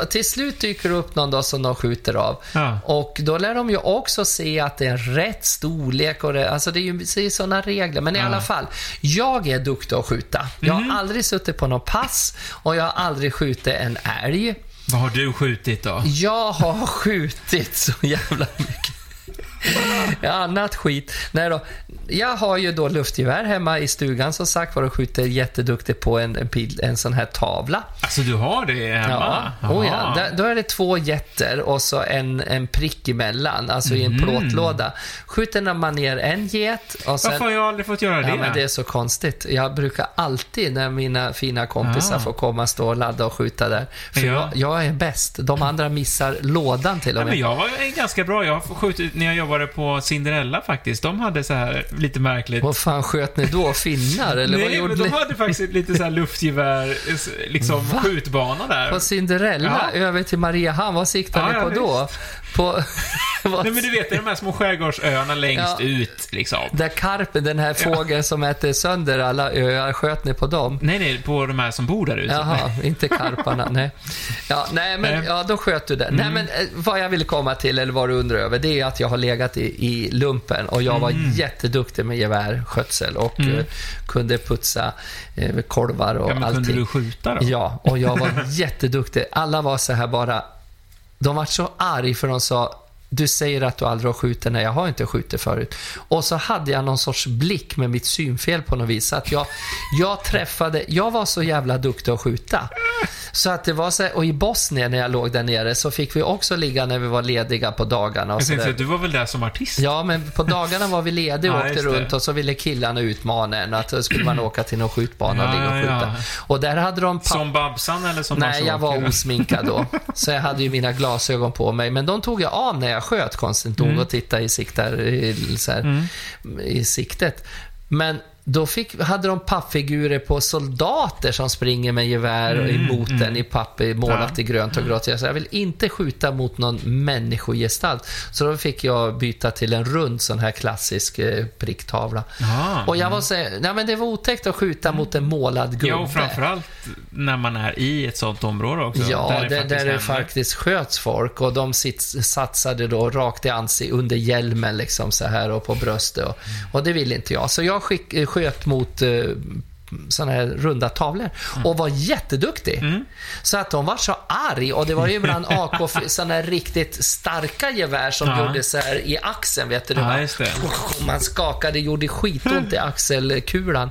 Och Till slut dyker det upp någon då som de skjuter av. Ja. Och då lär de ju också se att det är rätt storlek och det, alltså det är ju sådana regler. Men i alla fall, jag är duktig att skjuta. Jag har aldrig suttit på någon pass och jag har aldrig skjutit en älg. Vad har du skjutit då? Jag har skjutit så jävla mycket. Ja, <laughs> annat skit. Nej då. Jag har ju då luftgevär hemma i stugan som sagt var och skjuter jätteduktigt på en, en, pil, en sån här tavla. Alltså, du har det hemma? Ja, oh ja. Där, då är det två jätter och så en, en prick emellan, alltså i en Mhm. plåtlåda. Skjuter man ner en get och sen... Varför har jag aldrig fått göra det? Ja, men det är så konstigt. Jag brukar alltid när mina fina kompisar Ah. får komma stå och ladda och skjuta där. För Ja. jag, jag är bäst. De andra missar lådan till och Nej, med. men jag var ganska bra. Jag har skjutit när jag jobbade på Cinderella faktiskt. De hade så här lite märkligt. Vad fan sköt ni då? Finnar? Eller vad Nej, gjorde men de ni? hade faktiskt lite så här luftgevär, liksom Va? skjutbana där. På Cinderella? Ja. Över till Mariehamn? Vad siktade Ja, ni ja, på då? På... <laughs> Nej men du vet, det är de här små skärgårdsöarna längst Ja. ut liksom. Där karpen, den här fågeln som äter sönder alla öar, sköt ni på dem? Nej, nej, på de här som bor där ute. Jaha, inte karparna. <laughs> Nej. Ja, nej, men ja, då sköt du den. Nej, men eh, vad jag vill komma till, eller vad du undrar över, det är att jag har legat i, i lumpen och jag var jätteduktig med gevärskötsel och eh, kunde putsa eh, kolvar och Ja, men allting. kunde du skjuta då? Ja, och jag var <laughs> jätteduktig. Alla var så här bara... De var så arg för de sa du säger att du aldrig har skjutit. Nej, jag har inte skjutit förut. Och så hade jag någon sorts blick med mitt synfel på något vis. Att jag, jag träffade... Jag var så jävla duktig att skjuta. Så att det var så här, och i Bosnien när jag låg där nere så fick vi också ligga när vi var lediga på dagarna. Och Jag så tänkte där. att du var väl där som artist? Ja, men på dagarna var vi lediga och Ja, åkte runt och så ville killarna utmana en. Att då skulle man åka till någon skjutbana och Ja, ligga och skjuta. ja. Och där hade de Som Babsan eller som Nej, jag var osminkad då. <laughs> Så jag hade ju mina glasögon på mig. Men de tog jag av när jag sköt konstigt nog och tittade i, siktar, i, här, i siktet. Men då fick, hade de pappfigurer på soldater som springer med gevär emot den i papp målat Ja. i grönt och grått. Jag sa, jag vill inte skjuta mot någon människogestalt. Så då fick jag byta till en rund sån här klassisk eh, pricktavla. Ja. Och jag var så här, nej men det var otäckt att skjuta mot en målad gubbe. Ja, och framförallt när man är i ett sånt område också. Ja, där, faktiskt där det faktiskt sköts folk och de sits, satsade då rakt i ansiktet under hjälmen liksom så här och på bröstet och, och det ville inte jag. Så jag skick, sköt mot eh, såna här runda tavlor och var jätteduktig. Så att de var så arg och det var ju ibland <laughs> AK, såna här riktigt starka gevär som Ja. gjorde så här i axeln, vet du. Ja, det. Man skakade, gjorde skitont i <laughs> axelkulan.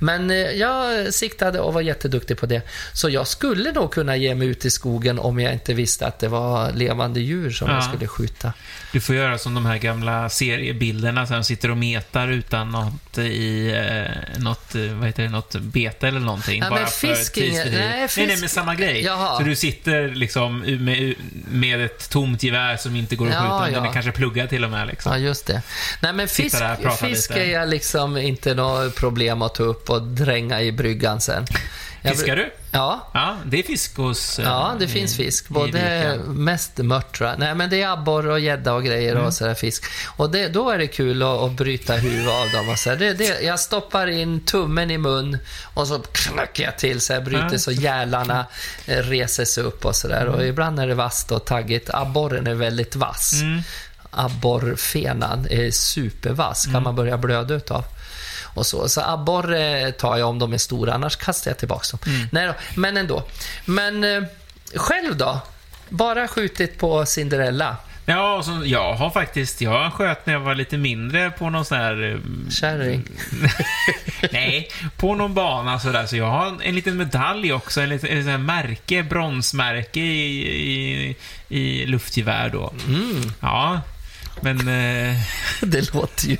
Men eh, jag siktade och var jätteduktig på det. Så jag skulle nog kunna ge mig ut i skogen om jag inte visste att det var levande djur som Ja. jag skulle skjuta. Du får göra som de här gamla seriebilderna, så de sitter och metar utan något i, eh, något, eh, vad heter det, något bete eller någonting. Ja, bara men för tidsfördriv. nej, nej, nej, men samma grej. Jaha. Så du sitter liksom med, med ett tomt gevär som inte går att Ja, skjuta. Den ja. är kanske pluggad till och med. Liksom. Ja, just det. Nej, men fisk, fisk är jag liksom inte något problem att ta upp och dränga i bryggan sen. Fiskar du? Ja, Ja, det är fisk hos... eh, Ja, det i- finns fisk. Både mest mört. Nej, men det är abborre och gädda och grejer Mm. och sådär fisk. Och det, då är det kul att, att bryta huvudet av dem. Och så det, det, jag stoppar in tummen i mun och så knackar jag till så jag bryter Ja. så gälarna eh, reser sig upp och sådär. Och ibland är det vasst och taggigt. Abborren är väldigt vass. Mm. Abborrfenan är supervass. Mm. kan man börja blöda utav. Och så så abborre tar jag om de är stora, annars kastar jag tillbaka dem. Mm. Nej då, men ändå. Men eh, själv då? Bara skjutit på Cinderella? Ja, så, jag har faktiskt... Jag sköt när jag var lite mindre på någon sån här... eh, Kärring? <laughs> Nej, på någon bana sådär. Så jag har en liten medalj också. En liten en sån märke, bronsmärke i, i, i luftgevär då. Mm, Ja, men... Eh, <laughs> det låter ju...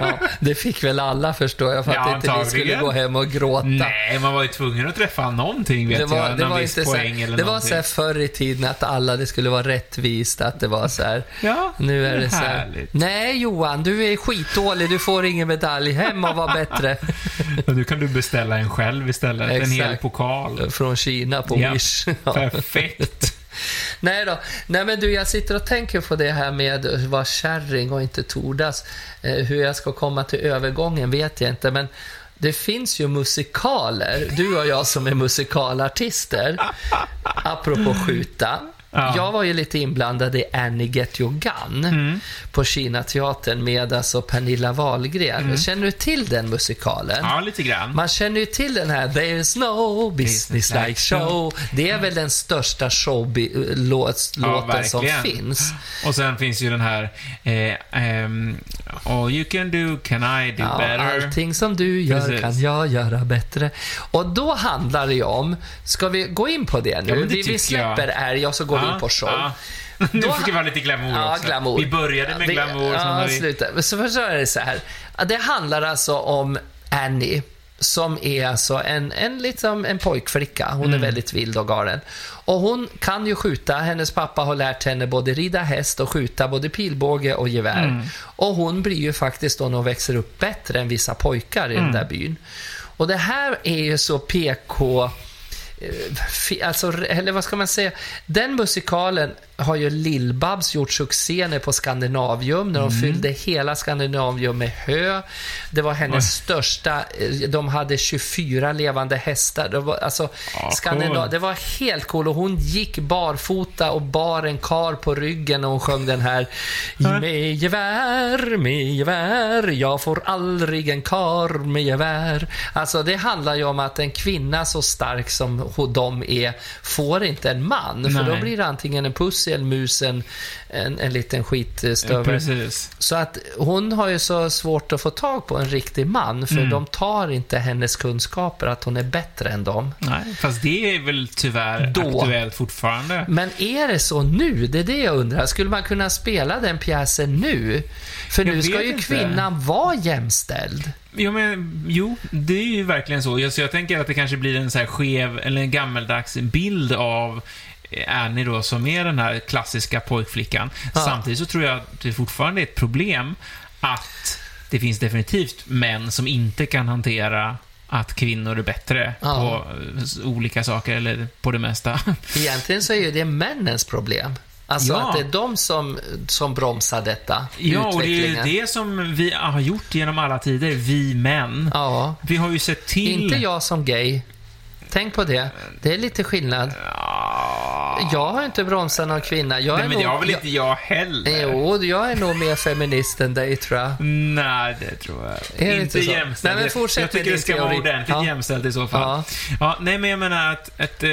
Ja, det fick väl alla förstår jag, för att Ja, inte vi skulle gå hem och gråta. nej, man var ju tvungen att träffa någonting, vet Det var, jag. det Någon var, inte så poäng här, eller det var någonting. så här förr i tiden att alla, det skulle vara rättvist, att det var så här. Ja, Nu är det så här. Nej Johan, du är skitdålig, du får ingen medalj. Hem och var bättre. <laughs> Och nu kan du beställa en själv istället. En hel Exakt. pokal. Från Kina på Ja, Wish. <laughs> Perfekt. Nej då. Nej men du, jag sitter och tänker på det här med att vara kärring och inte tordas. Eh, hur jag ska komma till övergången vet jag inte, men det finns ju musikaler. Du och jag som är musikalartister. Apropå skjuta. Ja. Jag var ju lite inblandad i Annie Get Your Gun på Kinateatern med alltså Pernilla Wahlgren. Känner du till den musikalen? Ja, lite grann. Man känner ju till den här There's no business like show. Det är väl den största showlåten som verkligen. finns. Och sen finns ju den här eh, ehm, All you can do, can I do Ja, better? allting som du gör Precis. kan jag göra bättre. Och då handlar det ju om, ska vi gå in på det nu? Ja, det vi, vi släpper jag. älg och så går <laughs> vi Ja, in på show. ja. Nu fick det vara lite glamour Ja, också. glamour. Vi började med Vi- glamour. Ja, vi... sluta. Men Så först är det så här. Det handlar alltså om Annie, som är alltså en, en, liksom en pojkflicka. Hon Mm. är väldigt vild och galen. Och hon kan ju skjuta. Hennes pappa har lärt henne både rida häst och skjuta både pilbåge och gevär. Mm. Och hon blir ju faktiskt då när hon växer upp bättre än vissa pojkar i den Mm. där byn. Och det här är ju så PK... Eh, alltså, eller vad ska man säga? Den musikalen har ju Lill-Babs gjort succé när på Skandinavium, när de Mm. fyllde hela Skandinavium med hö. Det var hennes största, eh, de hade 24 levande hästar. Det var, alltså, Skandinav, cool. det var helt cool och hon gick barfota och bar en kar på ryggen och hon sjöng den här Med gevär, med gevär, jag får aldrig en kar med gevär. Alltså det handlar ju om att en kvinna så stark som de är får inte en man. För då Nej. blir det antingen en pussy, en mus, en, en, en liten skitstövel. Precis. Så att hon har ju så svårt att få tag på en riktig man för Mm. de tar inte hennes kunskaper att hon är bättre än dem. Nej, fast det är väl tyvärr Då. aktuellt fortfarande. Men är det så nu? Det är det jag undrar. Skulle man kunna spela den pjäsen nu? För Jag nu ska ju inte. kvinnan vara jämställd. Jo, men, jo, det är ju verkligen så. Jag, så jag tänker att det kanske blir en så här skev, eller en gammeldags bild av Annie då, som är den här klassiska pojkflickan. Ja. Samtidigt så tror jag att det fortfarande är ett problem att det finns definitivt män som inte kan hantera att kvinnor är bättre Ja. på eh, olika saker, eller på det mesta. <laughs> Egentligen så är ju det männens problem. Alltså Ja. att det är de som, som bromsar detta. Ja, och det är ju det som vi har gjort genom alla tider, vi män. Ja. Vi har ju sett till... Inte jag som gay. Tänk på det. Det är lite skillnad. Ja. Jag har inte bromsat någon kvinna. Jag Nej, är men nog, det har väl inte jag heller? Jo, jag är nog mer feminist än dig tror jag. Nej, det tror jag Är det inte. inte så? jämställt. Nej, men fortsätt jag tycker det ska vara teori. ordentligt Ja. jämställt i så fall. Ja. Ja. nej, men jag menar att, att eh,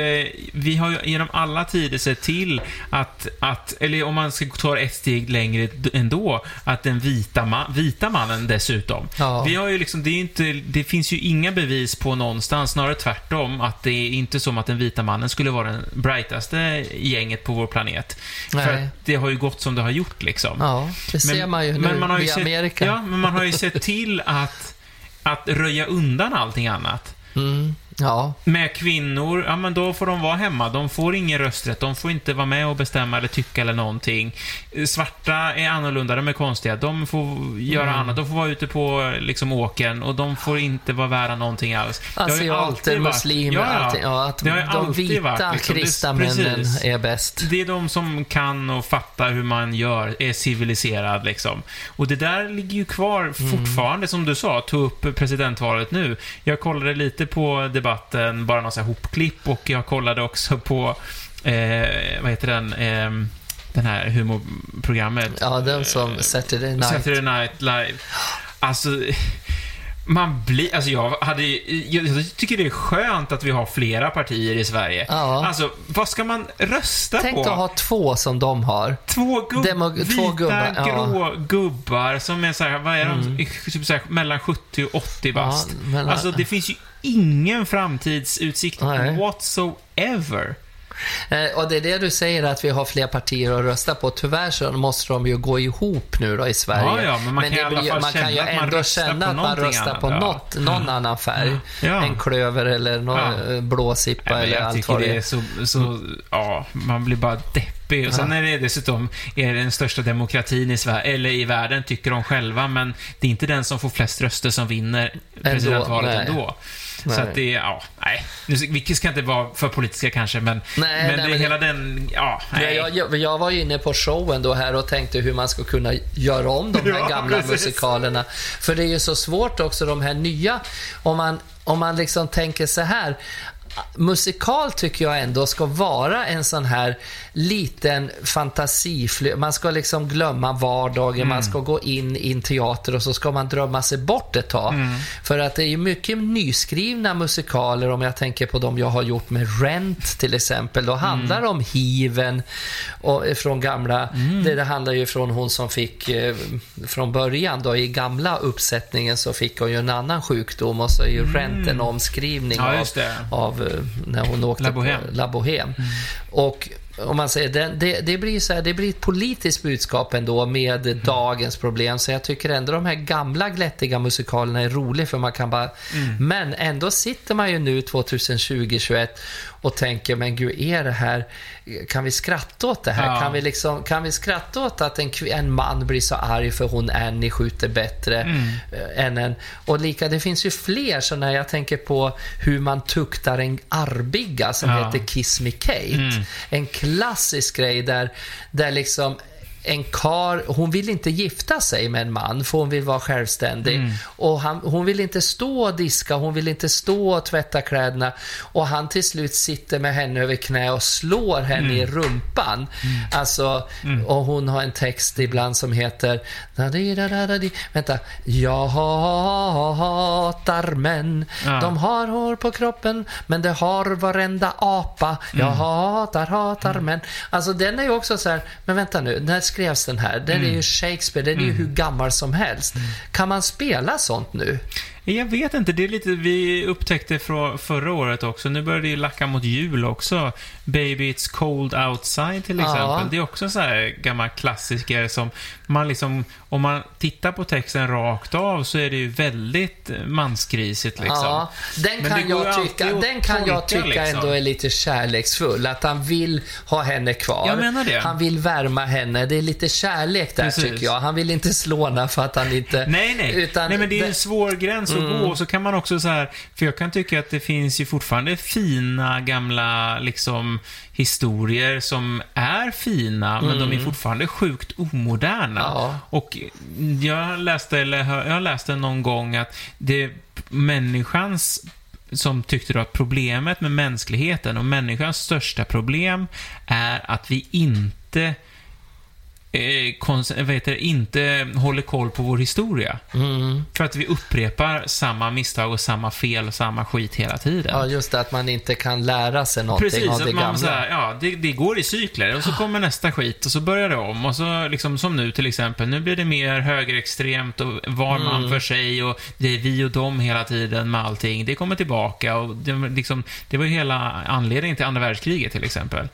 vi har ju genom alla tider sett till att, att, eller om man ska ta ett steg längre ändå, att den vita, ma- vita mannen dessutom. Ja. Vi har ju liksom, det, är inte, det finns ju inga bevis på någonstans, snarare tvärtom, att det är inte som att den vita mannen skulle vara den brightaste gänget på vår planet. För Nej. att det har ju gått som det har gjort liksom. Ja, det ser man ju nu men man har ju i sett, Amerika. Ja, men man har ju sett till att, att röja undan allting annat. Mm. Ja. Med kvinnor, ja men då får de vara hemma. De får ingen rösträtt. De får inte vara med och bestämma eller tycka eller någonting. Svarta är annorlunda, de är konstiga. De får göra Mm. annat. De får vara ute på liksom åkern och de får inte vara värda någonting alls. Det har ju alltid Asiater, varit- muslimer, Ja, ja. allting. Ja, att Det de alltid vita varit, liksom. Det- kristna männen är bäst. Det är de som kan och fattar hur man gör, är civiliserad liksom. Och det där ligger ju kvar Mm. fortfarande, som du sa, tog upp presidentvalet nu. Jag kollade lite på debatten, bara någon sån här hopklipp, och jag kollade också på, eh, vad heter den, eh, den här humorprogrammet. Ja, den som Saturday Night. Saturday Night Live. Alltså, man blir... Alltså jag hade jag, jag tycker det är skönt att vi har flera partier i Sverige. Ja. Alltså, vad ska man rösta Tänk på? att ha två som de har. Två, gubb, Demo- vita, två gubbar, ja. Mm. grå gubbar som är så här, vad är de? Typ så här, mellan 70 och 80 bast. Ja, mellan- Alltså, det finns ju ingen framtidsutsikt Nej. whatsoever. Eh, och det är det du säger att vi har fler partier att rösta på. Tyvärr så måste de ju gå ihop nu då i Sverige. Ja, ja, men man kan det alla blir- man kan ju ändå känna att man röstar annat, på ja. något, någon annan färg. Ja. En klöver eller någon Ja. eh, blåsippa Ja, men eller allt vad det det är är. så, så, ja, man blir bara deppig. Och sen är det dessutom, är det den största demokratin i Sverige, eller i världen, tycker de själva, men det är inte den som får flest röster som vinner presidentvalet nej. ändå. Så Nej. att det är, ja, nej. Nu, vi ska inte vara för politiska kanske, men, Nej, men nej, det är men hela den, Ja, nej. jag, jag, jag var ju inne på showen då här och tänkte hur man ska kunna göra om de här <laughs> Ja, gamla precis. musikalerna. För det är ju så svårt också, de här nya. Om man, om man liksom tänker så här. Musikal tycker jag ändå ska vara en sån här liten fantasifly. Man ska liksom glömma vardagen, man ska gå in i en teater och så ska man drömma sig bort ett tag. För att det är ju mycket nyskrivna musikaler, om jag tänker på de jag har gjort med Rent till exempel. Då handlar det om hiven och, eh, från gamla... Det, det handlar ju från hon som fick eh, från början då i gamla uppsättningen så fick hon ju en annan sjukdom och så är ju Rent en omskrivning Ja, av, av när hon åkte La Bohème. La Bohème. Och om man säger det, det, det blir så här, det blir ett politiskt budskap ändå med dagens problem. Så jag tycker ändå de här gamla glättiga musikalerna är roliga för man kan bara... Men ändå sitter man ju nu 2020-21 och tänker, men gud, är det här... Kan vi skratta åt det här? Ja. Kan, vi liksom, kan vi skratta åt att en, en man blir så arg för hon Annie skjuter bättre eh, än en... Och lika, det finns ju fler sådana, jag tänker på hur man tuktar en arbiga som Ja. heter Kiss Me Kate. En klassisk grej där, där liksom en kar, hon vill inte gifta sig med en man för hon vill vara självständig. Och han, hon vill inte stå och diska, hon vill inte stå och tvätta kläderna. Och han till slut sitter med henne över knä och slår henne i rumpan. Alltså, och hon har en text ibland som heter. Vänta. Jag hatar män. Ja. De har hår på kroppen, men det har varenda apa. Jag hatar, hatar män. Alltså den är ju också så här, men vänta nu, när skrevs den här? Den är ju Shakespeare, den är ju hur gammal som helst. Kan man spela sånt nu? Jag vet inte, det är lite, vi upptäckte från förra året också, nu börjar det ju lacka mot jul också. Baby It's Cold Outside till Ja. exempel. Det är också sån här gammal klassiker som man liksom, om man tittar på texten rakt av så är det ju väldigt mansgrisigt liksom. Ja, den kan, jag tycka, den kan jag tycka liksom. ändå är lite kärleksfull. Att han vill ha henne kvar. Jag menar det. Han vill värma henne. Det är lite kärlek där Precis. tycker jag. Han vill inte slå henne för att han inte... Nej, nej. Utan nej, men det är en svår gräns att Mm. gå. Och så kan man också så här, för jag kan tycka att det finns ju fortfarande fina gamla liksom historier som är fina, men de är fortfarande sjukt omoderna. Mm. Ja. Och jag läste, eller jag läste någon gång att det människans som tyckte då att problemet med mänskligheten och människans största problem är att vi inte eh, vad heter det, inte håller koll på vår historia. Mm. För att vi upprepar samma misstag och samma fel och samma skit hela tiden. Ja, just det, att man inte kan lära sig någonting Precis, av det gamla. så här, ja, det, det går i cykler och så kommer nästa skit och så börjar det om och så liksom som nu till exempel, nu blir det mer högerextremt och var man Mm. för sig och det är vi och dem hela tiden med allting. Det kommer tillbaka och det, liksom, det var ju hela anledningen till andra världskriget till exempel.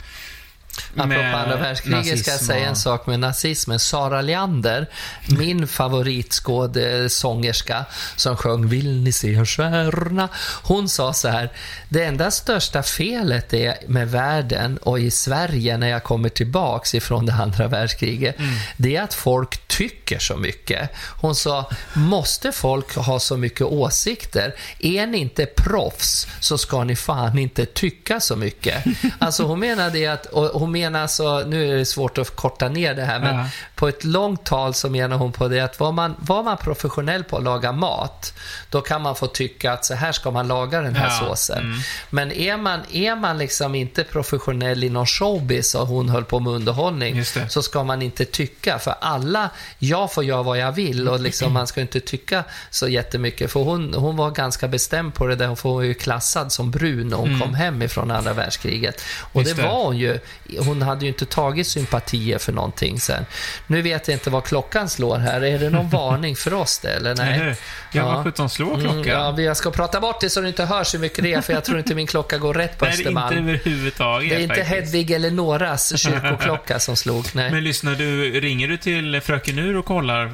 Apropå andra världskriget ska jag säga en sak med nazismen. Sara Leander, min favoritskådesångerska som sjöng Vill ni se en stjärna? Hon sa så här, det enda största felet är med världen och i Sverige när jag kommer tillbaks ifrån det andra världskriget, mm. det är att folk tycker så mycket. Hon sa, måste folk ha så mycket åsikter? Är ni inte proffs så ska ni fan inte tycka så mycket. <laughs> Alltså hon menar det att, och hon menar så, nu är det svårt att korta ner det här, men ja. på ett långt tal så menar hon på det att var man, var man professionell på att laga mat, då kan man få tycka att så här ska man laga den här ja. såsen. Mm. Men är man, är man liksom inte professionell inom showbiz och hon höll på med underhållning, så ska man inte tycka. För alla, jag får göra vad jag vill och liksom, <laughs> man ska inte tycka så jättemycket. För hon, hon var ganska bestämd på det där, hon var ju klassad som brun när hon mm. kom hem ifrån andra världskriget. Och Just det var hon ju. Hon hade ju inte tagit sympatier för någonting sen. Nu vet jag inte vad klockan slår här. Är det någon <laughs> varning för oss det, eller nej? Ja, vad sjutton slår mm, klockan? Mm, ja, jag ska prata bort det så det inte hörs hur mycket det är, för jag tror inte min klocka går rätt på Östermalm. <laughs> Nej, inte överhuvudtaget. Det är inte faktiskt. Hedvig eller Noras <laughs> kyrkoklocka som slog. Nej. Men lyssnar du, ringer du till Fröken Ur och kollar eh,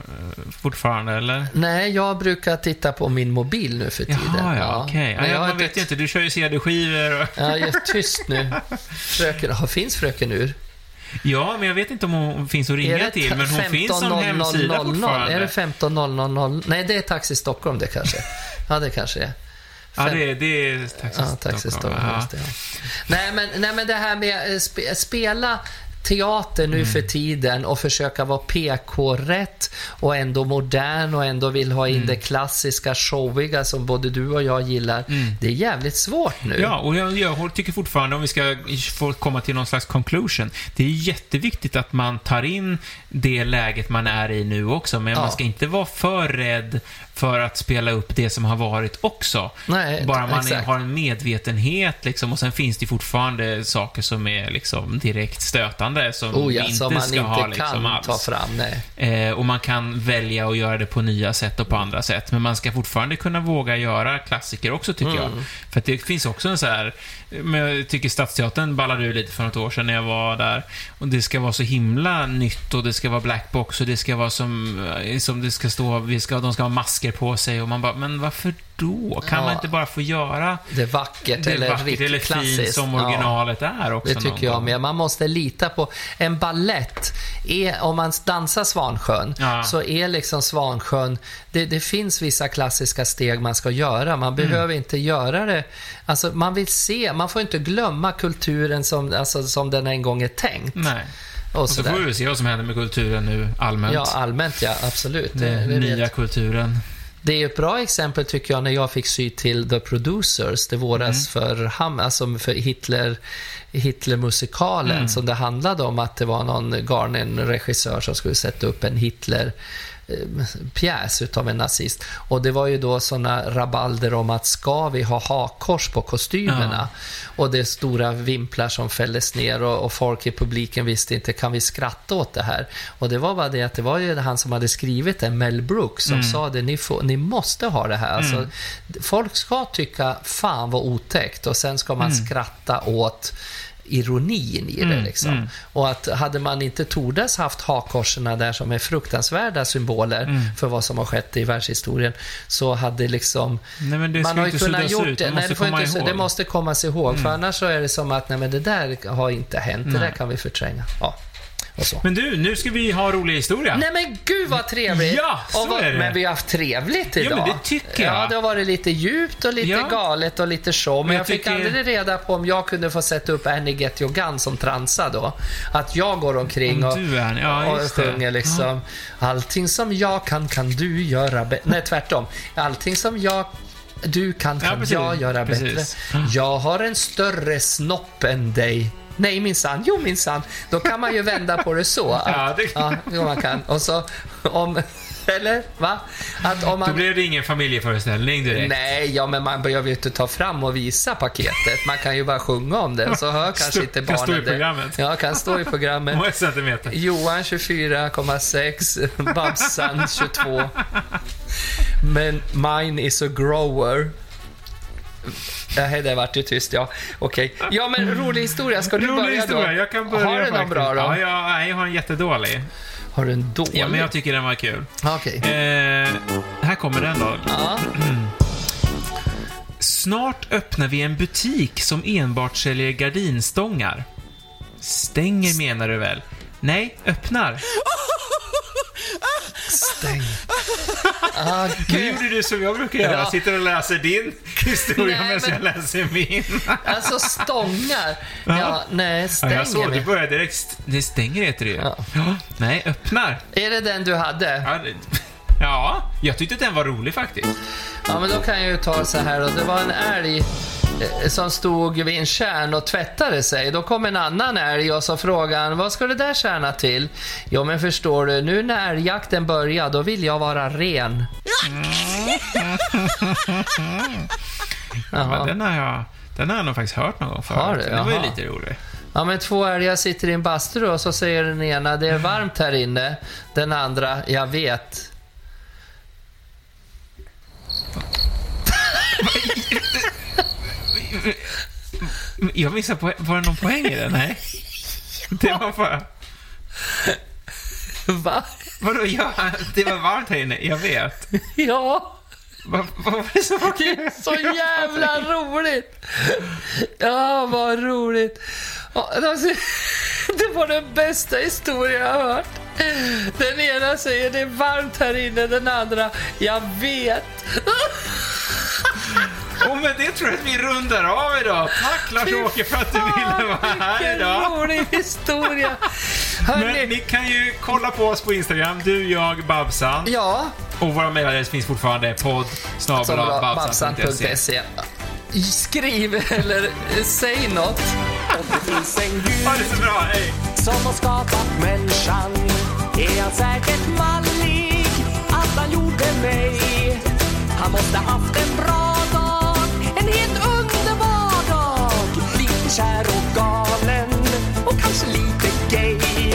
fortfarande, eller? Nej, jag brukar titta på min mobil nu för tiden. Jaha, ja, okej. Okay. Ja, jag, jag vet ju inte, du kör ju CD-skivor och... Ja, är tyst nu. Fröken, finns Fröken Ur? Ja, men jag vet inte om hon finns att ringa till, men hon finns som hemsida fortfarande. Är det 15.000? Nej, det är Taxi Stockholm det kanske. Ja, det kanske är. Ja, det, det är Taxi ja, Taxi Stockholm. Ja. Nej, men, nej, men det här med eh, spela teater nu mm. för tiden och försöka vara PK-rätt och ändå modern och ändå vill ha in mm. det klassiska, showiga som både du och jag gillar. Mm. Det är jävligt svårt nu. Ja, och jag, jag, tycker fortfarande, om vi ska få komma till någon slags conclusion, det är jätteviktigt att man tar in det läget man är i nu också, men ja. man ska inte vara för rädd för att spela upp det som har varit också. Nej, Bara man exakt. har en medvetenhet liksom, och sen finns det fortfarande saker som är liksom direkt stötande som oh ja, inte som man ska inte ha liksom, kan alls. ta fram. Eh, och man kan välja att göra det på nya sätt och på andra sätt, men man ska fortfarande kunna våga göra klassiker också, tycker mm. jag. För det finns också en så här men jag tycker Stadsteatern ballade ur lite för något år sedan när jag var där. Och det ska vara så himla nytt och det ska vara blackbox och det ska vara som, eh, som det ska stå, vi ska, de ska ha masker på sig och man bara, men varför då? Kan ja, man inte bara få göra det vackert det eller vackert eller fint som originalet ja, är också? Det tycker jag med. Man måste lita på en ballett. om man dansar Svansjön ja. så är liksom Svansjön, det, det, finns vissa klassiska steg man ska göra. Man mm. behöver inte göra det. Alltså, man vill se, man får inte glömma kulturen som, alltså, som den en gång är tänkt. Nej. Och, och så får vi se vad som händer med kulturen nu allmänt. Ja, allmänt ja, absolut. Den det, nya kulturen. Det är ett bra exempel tycker jag när jag fick sy till The Producers, det våras mm. för, alltså för Hitler, Hitlermusikalen, mm. som det handlade om att det var någon Garnin-regissör som skulle sätta upp en Hitler pjäs utav en nazist. Och det var ju då sådana rabalder om att ska vi ha hakkors på kostymerna? Ja. Och det är stora vimplar som fälldes ner och, och, folk i publiken visste inte, kan vi skratta åt det här? Och det var bara det att det var ju han som hade skrivit det, Mel Brooks, som mm. sa det, ni, får, ni måste ha det här. Alltså, mm. Alltså, folk ska tycka, fan vad otäckt, och sen ska man mm. skratta åt ironin i det. Mm, liksom. Mm. Och att hade man inte tordes haft hakkorserna där som är fruktansvärda symboler mm. för vad som har skett i världshistorien, så hade liksom... Nej, men det man har ju kunnat gjort det. Det måste, nej, det, inte, det måste komma sig ihåg, för mm. annars så är det som att nej, men det där har inte hänt, det där kan vi förtränga. Ja. Men du, nu ska vi ha rolig historia. Nej men gud vad trevligt! Ja, så vad, är det. Men vi har haft trevligt idag. Ja, men det tycker jag. Ja, det har varit lite djupt och lite ja. galet och lite show. Men, jag, jag fick aldrig reda på om jag kunde få sätta upp Annie Get Your Gun som transa då. Att jag går omkring och, ja, och sjunger liksom. Ja. Allting som jag kan, kan du göra bättre. Nej, tvärtom. Allting som jag du kan, kan jag göra precis. bättre. Jag har en större snopp än dig. Nej minsann, jo minsann. Då kan man ju vända på det så. <laughs> Att, ja, det... ja, jo, man kan. Och så om... Eller? Va? Att om man... Då blir det ingen familjeföreställning direkt. Nej, ja, men man behöver ju inte ta fram och visa paketet. Man kan ju bara sjunga om det, så hör <laughs> kanske Stå, inte barnen kan stå i programmet. Det. Ja, kan stå i programmet. <laughs> Många centimeter. Johan 24,6, Babsan 22. Men mine is a grower. Nej, det vart ju tyst, ja. Okej. Ja, men rolig historia. Ska du Rolig börja historia, då? jag kan börja Har du någon bra då? Ja, jag, nej, jag har en jättedålig. Har du en dålig? Ja, men jag tycker den var kul. Okej. Eh, här kommer den då. Ja. Snart öppnar vi en butik som enbart säljer gardinstångar. Stänger menar du väl? Nej, öppnar. <laughs> Stäng. Ah, Nu gjorde du som jag brukar göra, Ja. sitter och läser din <laughs> historia medan jag men- läser min. Alltså stångar. Ja. Ja, nej, Ja, stänger jag såg, du började direkt. Det stänger heter det ju. Ja. Nej, öppnar. Är det den du hade? Ja, det, ja, jag tyckte den var rolig faktiskt. Ja, men då kan jag ju ta så här och det var en älg eh, som stod vid en kärn och tvättade sig. Då kom en annan älg och så frågade han, vad ska det där tjäna till? Jo, men förstår du, nu när älgjakten börjar, då vill jag vara ren. Ja, Jaha. den, har jag, den har jag nog faktiskt hört någon gång förut. Har du? Den var ju lite rolig. Ja, men två älgar sitter i en bastu och så säger den ena, det är varmt här inne. Den andra, jag vet. Jag missade på, var det någon poäng i den? Nej. Det var bara... Va? Vadå, ja, det var varmt här inne, jag vet. Ja. Vad, vad var det som var Det är så jävla roligt! Ja, vad roligt. Ja, alltså, Det var den bästa historien jag har hört. Den ena säger det är varmt här inne, den andra jag vet. <laughs> Och med det tror jag att vi rundar av idag. Tack Lars-Åke för att du ville vara här Vilken idag. rolig historia. Men ni kan ju kolla på oss på Instagram, du, jag, Babsan. ja, Och vår mejladress finns fortfarande, podd som bra, babsan.se. babsan.se. Skriv eller säg något. Och det finns en gud Ha det så bra, hej! som har skapat människan Är han säkert mallig. Att han gjorde mig. Han måste haft en bra dag, en helt underbar dag. Lite kär och galen och kanske lite gay.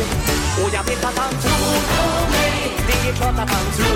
Och jag vet att han tror på mig, det är klart att han tror